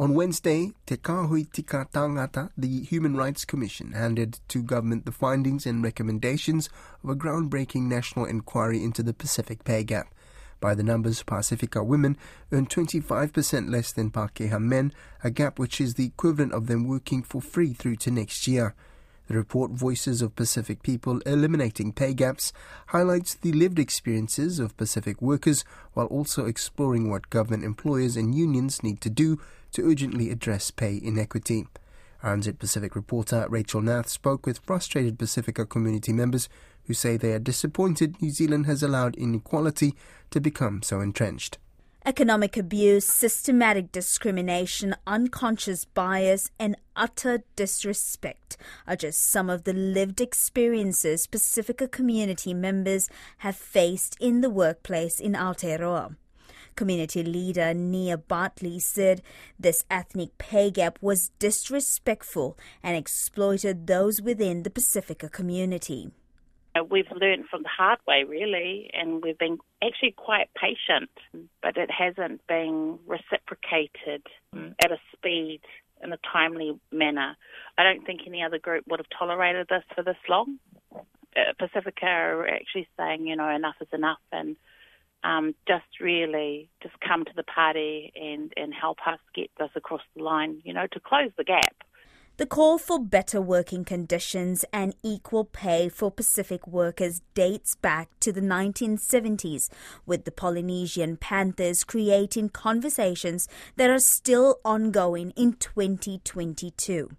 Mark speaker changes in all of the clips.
Speaker 1: On Wednesday, Te Kahui Tika Tangata, the Human Rights Commission, handed to government the findings and recommendations of a groundbreaking national inquiry into the Pacific pay gap. By the numbers, Pacifica women earn 25% less than Pakeha men, a gap which is the equivalent of them working for free through to next year. The report Voices of Pacific People Eliminating Pay Gaps highlights the lived experiences of Pacific workers while also exploring what government employers and unions need to do to urgently address pay inequity. RNZ Pacific reporter Rachel Nath spoke with frustrated Pacifica community members who say they are disappointed New Zealand has allowed inequality to become so entrenched.
Speaker 2: Economic abuse, systematic discrimination, unconscious bias, and utter disrespect are just some of the lived experiences Pacifica community members have faced in the workplace in Aotearoa. Community leader Nia Bartley said this ethnic pay gap was disrespectful and exploited those within the Pacifica community.
Speaker 3: Uh, we've learned from the hard way, really, and we've been actually quite patient, but it hasn't been reciprocated mm. at a speed in a timely manner. I don't think any other group would have tolerated this for this long. Uh, Pacifica are actually saying, you know, enough is enough, and um, just really just come to the party and, and help us get this across the line, you know, to close the gap.
Speaker 2: The call for better working conditions and equal pay for Pacific workers dates back to the 1970s, with the Polynesian Panthers creating conversations that are still ongoing in 2022.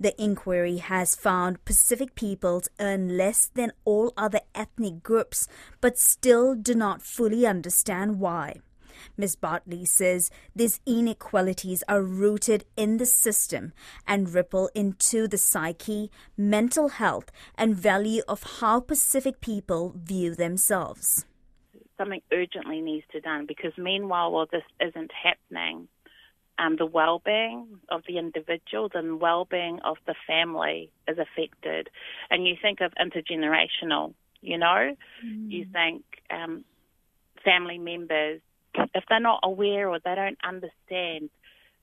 Speaker 2: The inquiry has found Pacific peoples earn less than all other ethnic groups, but still do not fully understand why. Ms. Bartley says these inequalities are rooted in the system and ripple into the psyche, mental health, and value of how Pacific people view themselves.
Speaker 3: Something urgently needs to be done because meanwhile, while this isn't happening, um, the well-being of the individuals and well-being of the family is affected. And you think of intergenerational, you know, mm. you think um, family members if they're not aware or they don't understand,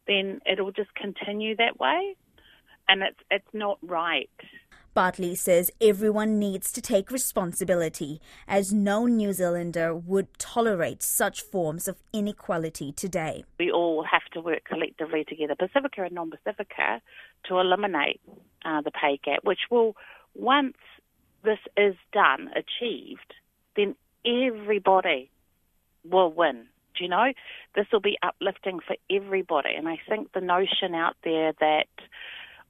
Speaker 3: then it'll just continue that way, and it's it's not right.
Speaker 2: Bartley says everyone needs to take responsibility, as no New Zealander would tolerate such forms of inequality today.
Speaker 3: We all have to work collectively together, Pacifica and non Pacifica, to eliminate uh, the pay gap, which will, once this is done, achieved, then everybody will win you know, this will be uplifting for everybody. And I think the notion out there that,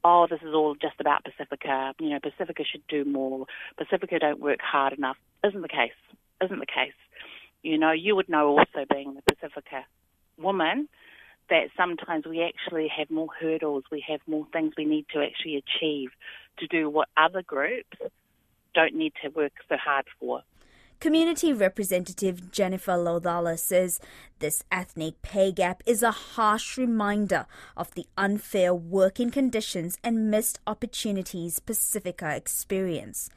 Speaker 3: oh, this is all just about Pacifica, you know, Pacifica should do more, Pacifica don't work hard enough, isn't the case. Isn't the case. You know, you would know also being the Pacifica woman that sometimes we actually have more hurdles, we have more things we need to actually achieve to do what other groups don't need to work so hard for.
Speaker 2: Community Representative Jennifer Lodala says this ethnic pay gap is a harsh reminder of the unfair working conditions and missed opportunities Pacifica experience.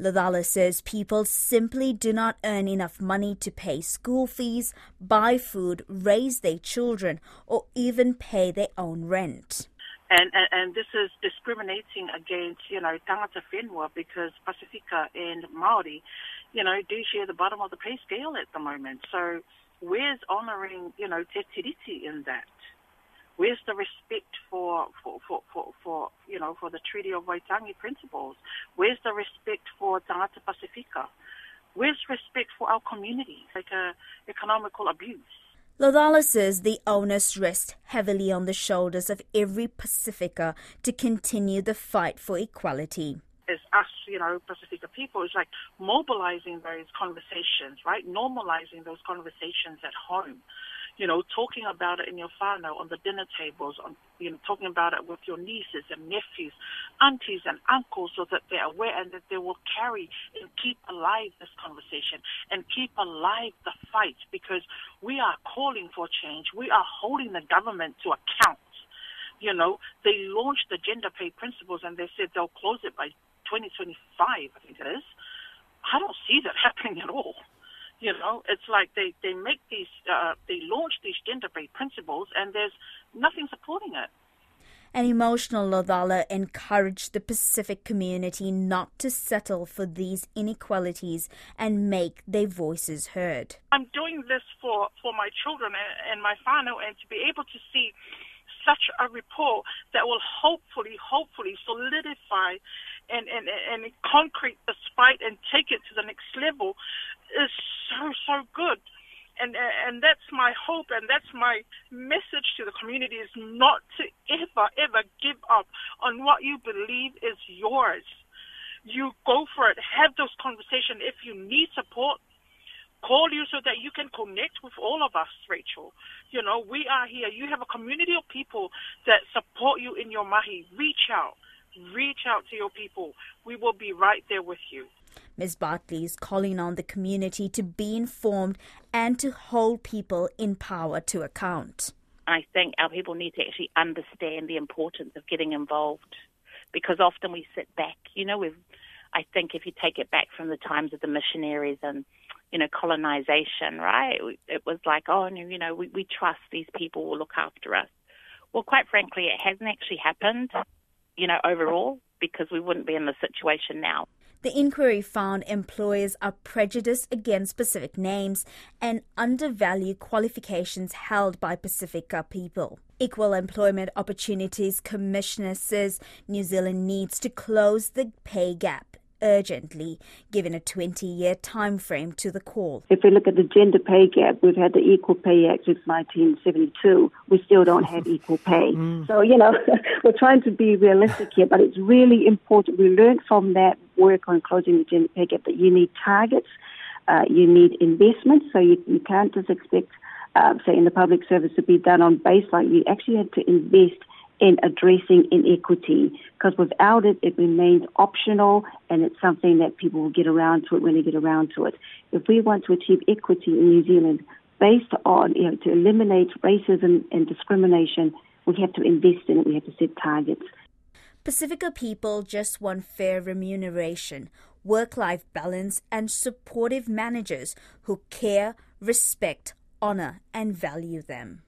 Speaker 2: Lodala says people simply do not earn enough money to pay school fees, buy food, raise their children, or even pay their own rent.
Speaker 4: And, and, and this is discriminating against, you know, tangata whenua because Pacifica and Maori you know, do share the bottom of the pay scale at the moment. So where's honouring, you know, Te Tiriti in that? Where's the respect for, for, for, for, for, you know, for the Treaty of Waitangi principles? Where's the respect for Tangata Pacifica? Where's respect for our communities, like uh, economical abuse?
Speaker 2: Lodala says the onus rests heavily on the shoulders of every Pacifica to continue the fight for equality
Speaker 4: It's us, you know, Pacifica people, It's like mobilizing those conversations, right? Normalizing those conversations at home. You know, talking about it in your whānau, on the dinner tables, on, you know, talking about it with your nieces and nephews, aunties and uncles so that they're aware and that they will carry and keep alive this conversation and keep alive the fight because we are calling for change. We are holding the government to account you know, they launched the gender pay principles and they said they'll close it by 2025, I think it is. I don't see that happening at all. You know, it's like they, they make these, uh, they launch these gender based principles and there's nothing supporting it.
Speaker 2: An emotional Lodala encouraged the Pacific community not to settle for these inequalities and make their voices heard.
Speaker 4: I'm doing this for, for my children and my whānau and to be able to see such a report that will hopefully, hopefully solidify and, and, and concrete the spite and take it to the next level is so, so good. And, and that's my hope and that's my message to the community is not to ever, ever give up on what you believe is yours. You go for it. Have those conversations. If you need support, call you so that you can connect with all of us, Rachel. You know, we are here. You have a community of people that support you in your mahi. Reach out. Reach out to your people. We will be right there with you.
Speaker 2: Ms. Bartley is calling on the community to be informed and to hold people in power to account.
Speaker 3: I think our people need to actually understand the importance of getting involved because often we sit back. You know, we've, I think if you take it back from the times of the missionaries and you know, colonization, right? It was like, oh, you know, we, we trust these people will look after us. Well, quite frankly, it hasn't actually happened, you know, overall, because we wouldn't be in the situation now.
Speaker 2: The inquiry found employers are prejudiced against Pacific names and undervalue qualifications held by Pacifica people. Equal Employment Opportunities Commissioner says New Zealand needs to close the pay gap urgently, given a 20 year time frame to the call.
Speaker 5: If we look at the gender pay gap, we've had the Equal Pay Act since 1972. We still don't have equal pay. Mm. So, you know, we're trying to be realistic here, but it's really important. We learned from that work on closing the gender pay gap but you need targets, uh, you need investment, so you, you can't just expect, uh, say, in the public service to be done on baseline. You actually have to invest in addressing inequity because without it, it remains optional and it's something that people will get around to it when they get around to it. If we want to achieve equity in New Zealand based on, you know, to eliminate racism and discrimination, we have to invest in it, we have to set targets.
Speaker 2: Pacifica people just want fair remuneration, work life balance, and supportive managers who care, respect, honor, and value them.